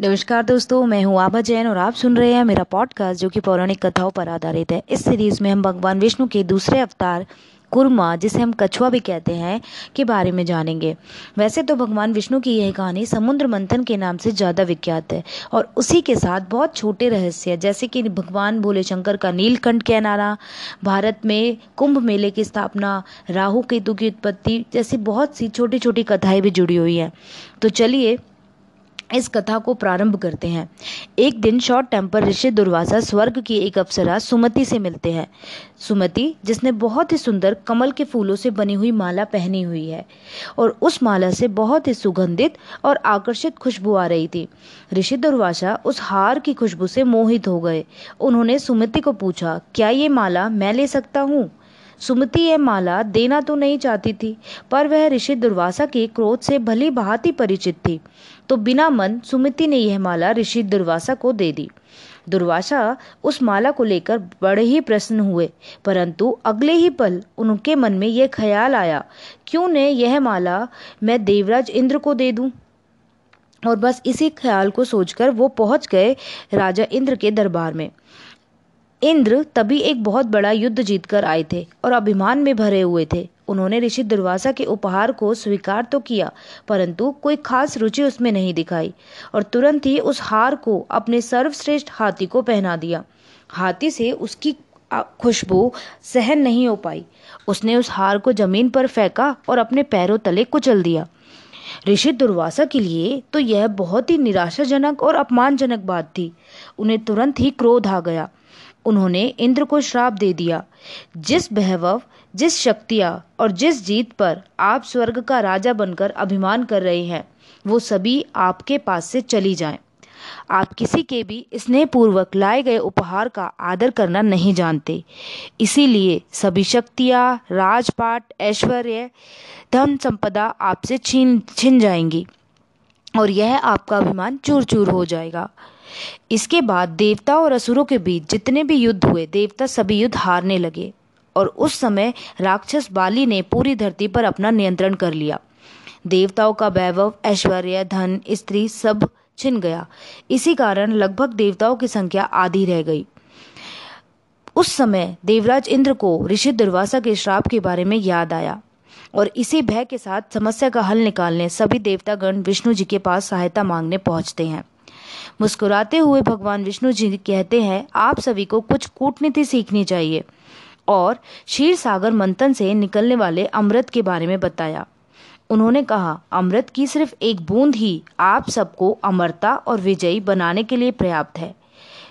नमस्कार दोस्तों, मैं हूँ आभा जैन और आप सुन रहे हैं मेरा पॉडकास्ट जो कि पौराणिक कथाओं पर आधारित है। इस सीरीज़ में हम भगवान विष्णु के दूसरे अवतार, कुर्मा, जिसे हम कछुआ भी कहते हैं, के बारे में जानेंगे। वैसे तो भगवान विष्णु की यह कहानी समुद्र मंथन के नाम से ज़्यादा विख्यात है और उसी के साथ बहुत छोटे रहस्य जैसे कि भगवान भोले शंकर का नीलकंठ कहनारा भारत में कुंभ मेले की स्थापना, राहु केतु की उत्पत्ति, जैसी बहुत सी छोटी छोटी कथाएँ भी जुड़ी हुई हैं। तो चलिए इस कथा को प्रारंभ करते हैं। एक दिन शॉर्ट टेम्पर ऋषि दुर्वासा स्वर्ग की एक अप्सरा सुमति से मिलते हैं। सुमति, जिसने बहुत ही सुंदर कमल के फूलों से बनी हुई माला पहनी हुई है और उस माला से बहुत ही सुगंधित और आकर्षित खुशबू आ रही थी। ऋषि दुर्वासा उस हार की खुशबू से मोहित हो गए। उन्होंने सुमति को पूछा, क्या ये माला मैं ले सकता हूँ? सुमति यह माला देना तो नहीं चाहती थी, पर वह ऋषि दुर्वासा के क्रोध से भली भांति परिचित थी। तो बिना मन सुमिति ने यह माला ऋषि दुर्वासा को दे दी। दुर्वासा उस माला को लेकर बड़े ही प्रसन्न हुए, परंतु अगले ही पल उनके मन में यह ख्याल आया, क्यों ने यह माला मैं देवराज इंद्र को दे दूँ? और बस इसी ख्याल को सोचकर वो पहुँच गए राजा इंद्र के दरबार में। इंद्र तभी एक बहुत बड़ा युद्ध जीतकर आए थे और अभिमान में भरे हुए थे। उन्होंने ऋषि दुर्वासा के उपहार को स्वीकार तो किया, परंतु कोई खास रुचि उसमें नहीं दिखाई और तुरंत ही उस हार को अपने सर्वश्रेष्ठ हाथी को पहना दिया। हाथी से उसकी खुशबू सहन नहीं हो पाई। उसने उस हार को ज़मीन पर फेंका और अपने पैरों तले कुचल दिया। ऋषि दुर्वासा के लिए तो यह बहुत ही निराशाजनक और अपमानजनक बात थी। उन्हें तुरंत ही क्रोध आ गया। उन्होंने इंद्र को श्राप दे दिया। जिस बहवव जिस शक्तियाँ और जिस जीत पर आप स्वर्ग का राजा बनकर अभिमान कर रहे हैं, वो सभी आपके पास से चली जाएँ। आप किसी के भी स्नेहपूर्वक लाए गए उपहार का आदर करना नहीं जानते। इसीलिए सभी शक्तियाँ, राजपाट, ऐश्वर्य, धन संपदा आपसे छीन, छिन जाएँगी और यह आपका अभिमान चूर चूर हो जाएगा। इसके बाद देवता और असुरों के बीच जितने भी युद्ध हुए, देवता सभी युद्ध हारने लगे और उस समय राक्षस बाली ने पूरी धरती पर अपना नियंत्रण कर लिया। देवताओं का वैभव, ऐश्वर्य, धन, स्त्री सब छिन गया। इसी कारण लगभग देवताओं की संख्या आधी रह गई। उस समय देवराज इंद्र को ऋषि दुर्वासा के श्राप के बारे में याद आया और इसी भय के साथ समस्या का हल निकालने सभी देवतागण विष्णु जी के पास सहायता मांगने पहुँचते हैं। मुस्कुराते हुए भगवान विष्णु जी कहते हैं, आप सभी को कुछ कूटनीति सीखनी चाहिए। और क्षीर सागर मंथन से निकलने वाले अमृत के बारे में बताया। उन्होंने कहा, अमृत की सिर्फ़ एक बूंद ही आप सबको अमरता और विजयी बनाने के लिए पर्याप्त है।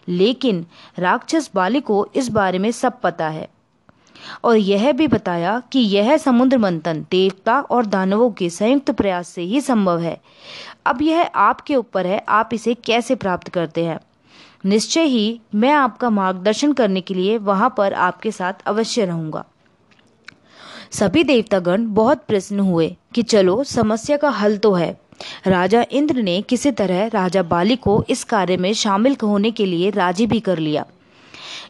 लेकिन राक्षस बाली को इस बारे में सब पता है। और यह भी बताया कि यह समुद्र मंथन, देवता और दानवों के संयुक्त प्रयास से ही संभव है। अब यह आपके ऊपर है, आप इसे कैसे प्राप्त करते हैं? निश्चय ही मैं आपका मार्गदर्शन करने के लिए वहाँ पर आपके साथ अवश्य रहूँगा। सभी देवतागण बहुत प्रसन्न हुए कि चलो, समस्या का हल तो है। राजा इंद्र ने किसी तरह राजा बाली को इस कार्य में शामिल होने के लिए राज़ी भी कर लिया।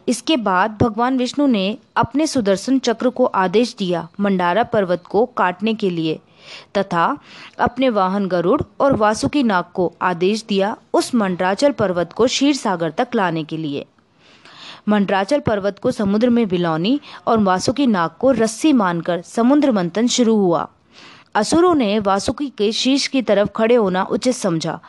इसके बाद भगवान विष्णु ने अपने सुदर्शन चक्र को आदेश दिया मंडारा पर्वत को काटने के लिए, तथा अपने वाहन गरुड़ और वासुकी नाग को आदेश दिया उस मंडराचल पर्वत को क्षीर सागर तक लाने के लिए। मंडराचल पर्वत को समुद्र में बिलौनी और वासुकी नाग को रस्सी मानकर समुद्र मंथन शुरू हुआ। असुरों ने वासुकी के शीश की तरफ़ खड़े होना उचित समझा,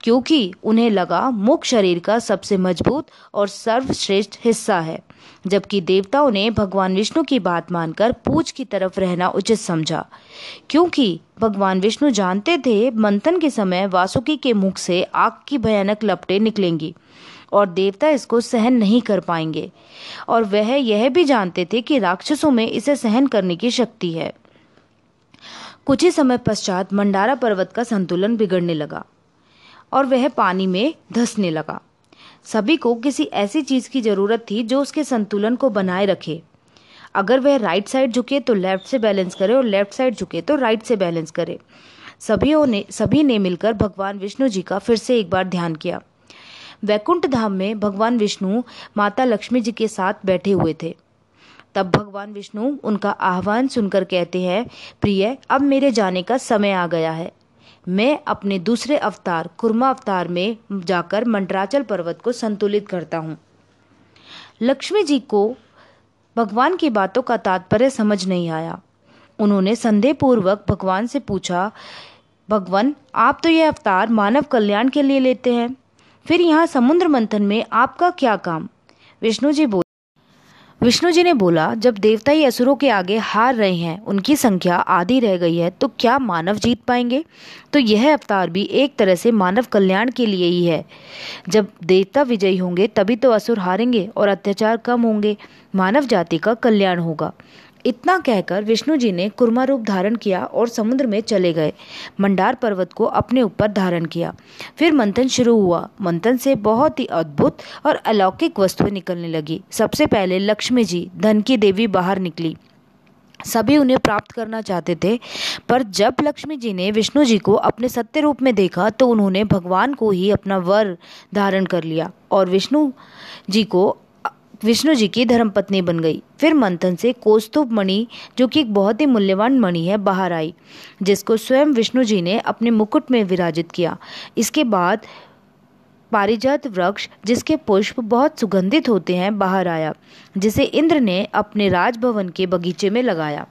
क्योंकि उन्हें लगा मुख शरीर का सबसे मज़बूत और सर्वश्रेष्ठ हिस्सा है, जबकि देवताओं ने भगवान विष्णु की बात मानकर पूछ की तरफ़ रहना उचित समझा। क्योंकि भगवान विष्णु जानते थे मंथन के समय वासुकी के मुख से आग की भयानक लपटें निकलेंगी, और देवता इसको सहन नहीं कर पाएँगे। और वह यह भी जानते थे कि राक्षसों में इसे सहन करने की शक्ति है। कुछ ही समय पश्चात मंडारा पर्वत का संतुलन बिगड़ने लगा और वह पानी में धसने लगा। सभी को किसी ऐसी चीज़ की ज़रूरत थी जो उसके संतुलन को बनाए रखे। अगर वह राइट साइड झुके तो लेफ़्ट से बैलेंस करे और लेफ़्ट साइड झुके तो राइट से बैलेंस करे। सभी ने सभी ने मिलकर भगवान विष्णु जी का फिर से एक बार ध्यान किया। वैकुंठ धाम में भगवान विष्णु माता लक्ष्मी जी के साथ बैठे हुए थे। तब भगवान विष्णु उनका आह्वान सुनकर कहते हैं, प्रिय, अब मेरे जाने का समय आ गया है। मैं अपने दूसरे अवतार, कुर्मा अवतार में जाकर मंडराचल पर्वत को संतुलित करता हूँ। लक्ष्मी जी को भगवान की बातों का तात्पर्य समझ नहीं आया। उन्होंने संदेहपूर्वक भगवान से पूछा, भगवान, आप तो यह अवतार मानव कल्याण के लिए लेते हैं। फिर यहाँ समुद्र मंथन में आपका क्या काम? विष्णु जी बोले विष्णु जी ने बोला, जब देवता ही असुरों के आगे हार रहे हैं, उनकी संख्या आधी रह गई है तो क्या मानव जीत पाएँगे? तो यह अवतार भी एक तरह से मानव कल्याण के लिए ही है। जब देवता विजयी होंगे, तभी तो असुर हारेंगे और अत्याचार कम होंगे। मानव जाति का कल्याण होगा। इतना कहकर विष्णु जी ने कुर्मा रूप धारण किया और समुद्र में चले गए। मंडार पर्वत को अपने ऊपर धारण किया। फिर मंथन शुरू हुआ। मंथन से बहुत ही अद्भुत और अलौकिक वस्तुएँ निकलने लगी। सबसे पहले लक्ष्मी जी धन की देवी बाहर निकली। सभी उन्हें प्राप्त करना चाहते थे, पर जब लक्ष्मी जी ने विष्णु जी को अपने सत्य रूप में देखा तो उन्होंने भगवान को ही अपना वर धारण कर लिया और विष्णु जी को विष्णु जी की धर्मपत्नी बन गई। फिर मंथन से कौस्तुभ मणि, जो कि एक बहुत ही मूल्यवान मणि है, बाहर आई, जिसको स्वयं विष्णु जी ने अपने मुकुट में विराजित किया। इसके बाद पारिजात वृक्ष, जिसके पुष्प बहुत सुगंधित होते हैं, बाहर आया, जिसे इंद्र ने अपने राजभवन के बगीचे में लगाया।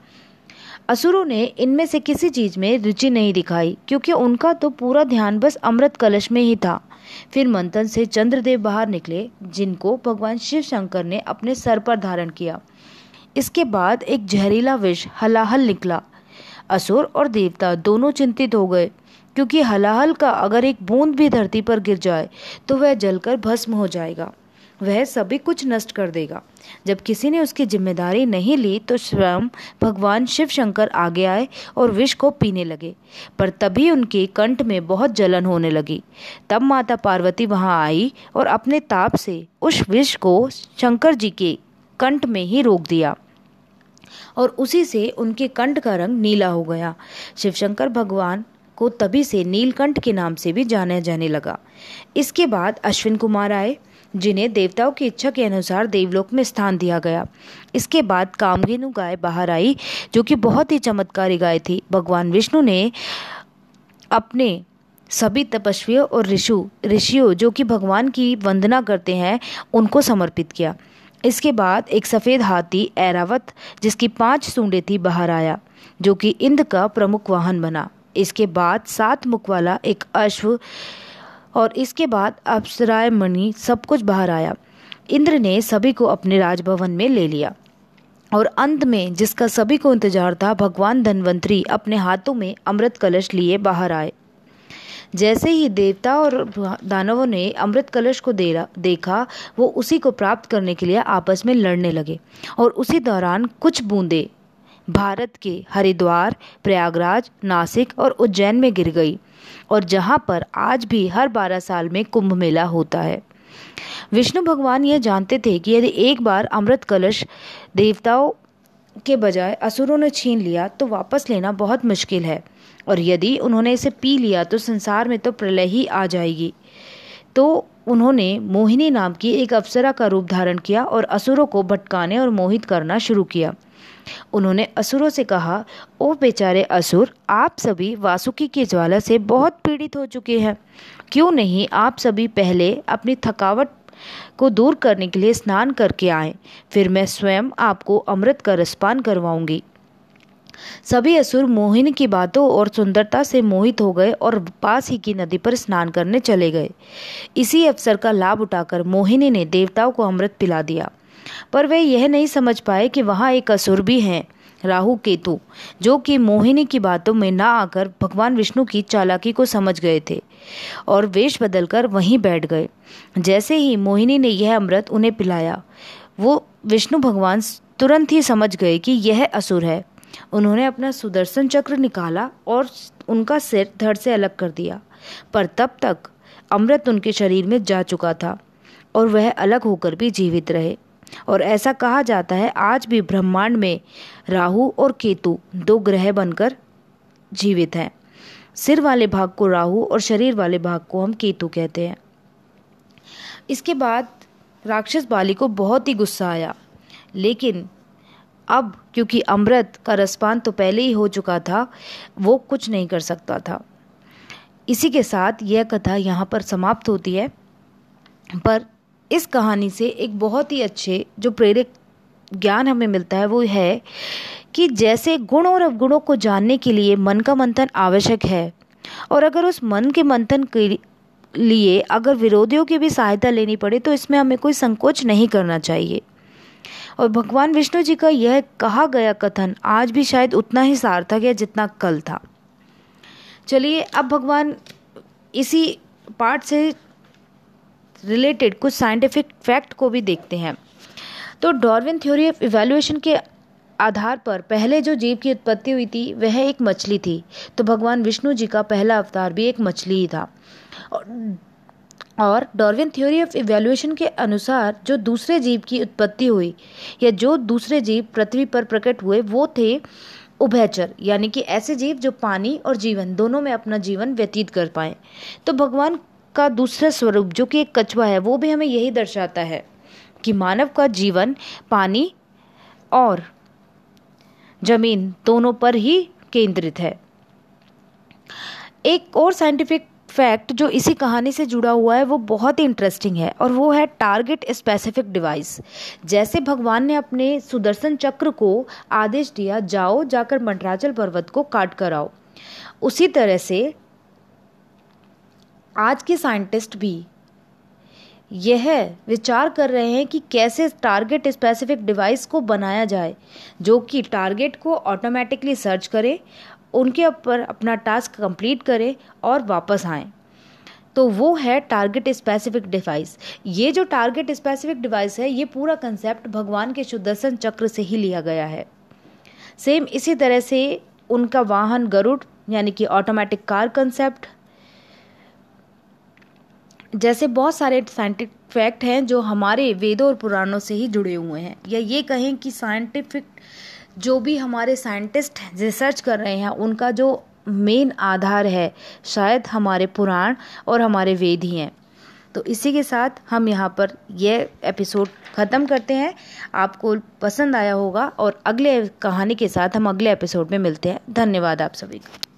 असुरों ने इनमें से किसी चीज़ में रुचि नहीं दिखाई, क्योंकि उनका तो पूरा ध्यान बस अमृत कलश में ही था। फिर मंथन से चंद्रदेव बाहर निकले, जिनको भगवान शिव शंकर ने अपने सर पर धारण किया। इसके बाद एक जहरीला विष हलाहल निकला। असुर और देवता दोनों चिंतित हो गए, क्योंकि हलाहल का अगर एक बूंद भी धरती पर गिर जाए तो वह जलकर भस्म हो जाएगा। वह सभी कुछ नष्ट कर देगा। जब किसी ने उसकी ज़िम्मेदारी नहीं ली तो स्वयं भगवान शिव शंकर आगे आए और विष को पीने लगे। पर तभी उनके कंठ में बहुत जलन होने लगी। तब माता पार्वती वहाँ आई और अपने ताप से उस विष को शंकर जी के कंठ में ही रोक दिया। और उसी से उनके कंठ का रंग नीला हो गया। शिवशंकर भगवान को तभी से नीलकंठ के नाम से भी जाना जाने लगा। इसके बाद अश्विन कुमार आए जिन्हें देवताओं की इच्छा के अनुसार देवलोक में स्थान दिया गया। इसके बाद कामधेनु गाय बाहर आई, जो कि बहुत ही चमत्कारी गाय थी। भगवान विष्णु ने अपने सभी तपस्वियों और ऋषु, ऋषियों, जो कि भगवान की वंदना करते हैं, उनको समर्पित किया। इसके बाद एक सफ़ेद हाथी, ऐरावत, जिसकी पाँच सूंडें थी, बाहर आया, जो कि इंद्र का प्रमुख वाहन बना। इसके बाद सात मुख वाला एक अश्व और इसके बाद अप्सराय मणि सब कुछ बाहर आया। इंद्र ने सभी को अपने राजभवन में ले लिया। और अंत में जिसका सभी को इंतज़ार था, भगवान धनवंतरी अपने हाथों में अमृत कलश लिए बाहर आए। जैसे ही देवता और दानवों ने अमृत कलश को दे देखा, वो उसी को प्राप्त करने के लिए आपस में लड़ने लगे और उसी दौरान कुछ बूंदे भारत के हरिद्वार, प्रयागराज, नासिक और उज्जैन में गिर गई। और जहाँ पर आज भी हर बारह साल में कुंभ मेला होता है। विष्णु भगवान यह जानते थे कि यदि एक बार अमृत कलश देवताओं के बजाय असुरों ने छीन लिया तो वापस लेना बहुत मुश्किल है। और यदि उन्होंने इसे पी लिया तो संसार में तो प्रलय ही आ जाएगी। तो उन्होंने मोहिनी नाम की एक अप्सरा का रूप धारण किया और असुरों को भटकाने और मोहित करना शुरू किया। उन्होंने असुरों से कहा, ओ बेचारे असुर, आप सभी वासुकी की ज्वाला से बहुत पीड़ित हो चुके हैं। क्यों नहीं आप सभी पहले अपनी थकावट को दूर करने के लिए स्नान करके आए, फिर मैं स्वयं आपको अमृत का रसपान करवाऊँगी सभी असुर मोहिनी की बातों और सुंदरता से मोहित हो गए और पास ही की नदी पर स्नान करने चले गए। इसी अवसर का लाभ उठाकर मोहिनी ने देवताओं को अमृत पिला दिया। पर वे यह नहीं समझ पाए कि वहाँ एक असुर भी हैं, राहु केतु, जो कि मोहिनी की बातों में ना आकर भगवान विष्णु की चालाकी को समझ गए थे और वेश बदलकर वहीं बैठ गए। जैसे ही मोहिनी ने यह अमृत उन्हें पिलाया, वो विष्णु भगवान तुरंत ही समझ गए कि यह असुर है। उन्होंने अपना सुदर्शन चक्र निकाला और उनका सिर धड़ से अलग कर दिया, पर तब तक अमृत उनके शरीर में जा चुका था और वह अलग होकर भी जीवित रहे। और ऐसा कहा जाता है, आज भी ब्रह्मांड में राहु और केतु दो ग्रह बनकर जीवित हैं। सिर वाले भाग को राहु और शरीर वाले भाग को हम केतु कहते हैं। इसके बाद राक्षस बाली को बहुत ही गुस्सा आया। लेकिन अब, क्योंकि अमृत का रसपान तो पहले ही हो चुका था, वो कुछ नहीं कर सकता था। इसी के साथ यह कथा यहाँ पर समाप्त होती है। पर इस कहानी से एक बहुत ही अच्छे, जो प्रेरक ज्ञान हमें मिलता है, वो है कि जैसे गुण और अवगुणों को जानने के लिए मन का मंथन आवश्यक है। और अगर उस मन के मंथन के लिए अगर विरोधियों की भी सहायता लेनी पड़े तो इसमें हमें कोई संकोच नहीं करना चाहिए। और भगवान विष्णु जी का यह कहा गया कथन आज भी शायद उतना ही सार्थक है जितना कल था। चलिए, अब भगवान इसी पाठ से रिलेटेड कुछ साइंटिफिक फैक्ट को भी देखते हैं। तो डॉर्विन थ्योरी ऑफ़ इवेल्युएशन के आधार पर पहले जो जीव की उत्पत्ति हुई थी, वह एक मछली थी। तो भगवान विष्णु जी का पहला अवतार भी एक मछली ही था। और डॉर्विन थ्योरी ऑफ़ इवेल्युएशन के अनुसार जो दूसरे जीव की उत्पत्ति हुई, या जो दूसरे जीव पृथ्वी पर प्रकट हुए, वो थे उभयचर, यानी कि ऐसे जीव जो पानी और जीवन, दोनों में अपना जीवन व्यतीत कर पाए। तो भगवान का दूसरा स्वरूप, जो कि एक कछुआ है, वो भी हमें यही दर्शाता है कि मानव का जीवन, पानी और ज़मीन दोनों पर ही केंद्रित है। एक और साइंटिफिक फैक्ट जो इसी कहानी से जुड़ा हुआ है, वो बहुत ही इंटरेस्टिंग है, और वो है टारगेट स्पेसिफिक डिवाइस जैसे भगवान ने अपने सुदर्शन चक्र को आदेश दिया, जाओ जाकर मंडराचल पर्वत को काट कर आओ। उसी तरह से आज के साइंटिस्ट भी यह विचार कर रहे हैं कि कैसे टारगेट स्पेसिफिक डिवाइस को बनाया जाए, जो कि टारगेट को ऑटोमेटिकली सर्च करे, उनके ऊपर अपना टास्क कंप्लीट करें और वापस आए। तो वो है टारगेट स्पेसिफिक डिवाइस ये जो टारगेट स्पेसिफिक डिवाइस है, ये पूरा कंसेप्ट भगवान के सुदर्शन चक्र से ही लिया गया है। सेम इसी तरह से उनका वाहन गरुड़, यानी कि ऑटोमेटिक कार कंसेप्ट जैसे बहुत सारे साइंटिफिक फैक्ट हैं जो हमारे वेदों और पुराणों से ही जुड़े हुए हैं। या ये कहें कि साइंटिफिक जो भी हमारे साइंटिस्ट रिसर्च कर रहे हैं, उनका जो मेन आधार है, शायद हमारे पुराण और हमारे वेद ही हैं। तो इसी के साथ हम यहाँ पर यह एपिसोड ख़त्म करते हैं। आपको पसंद आया होगा और अगले कहानी के साथ हम अगले एपिसोड में मिलते हैं। धन्यवाद आप सभी का।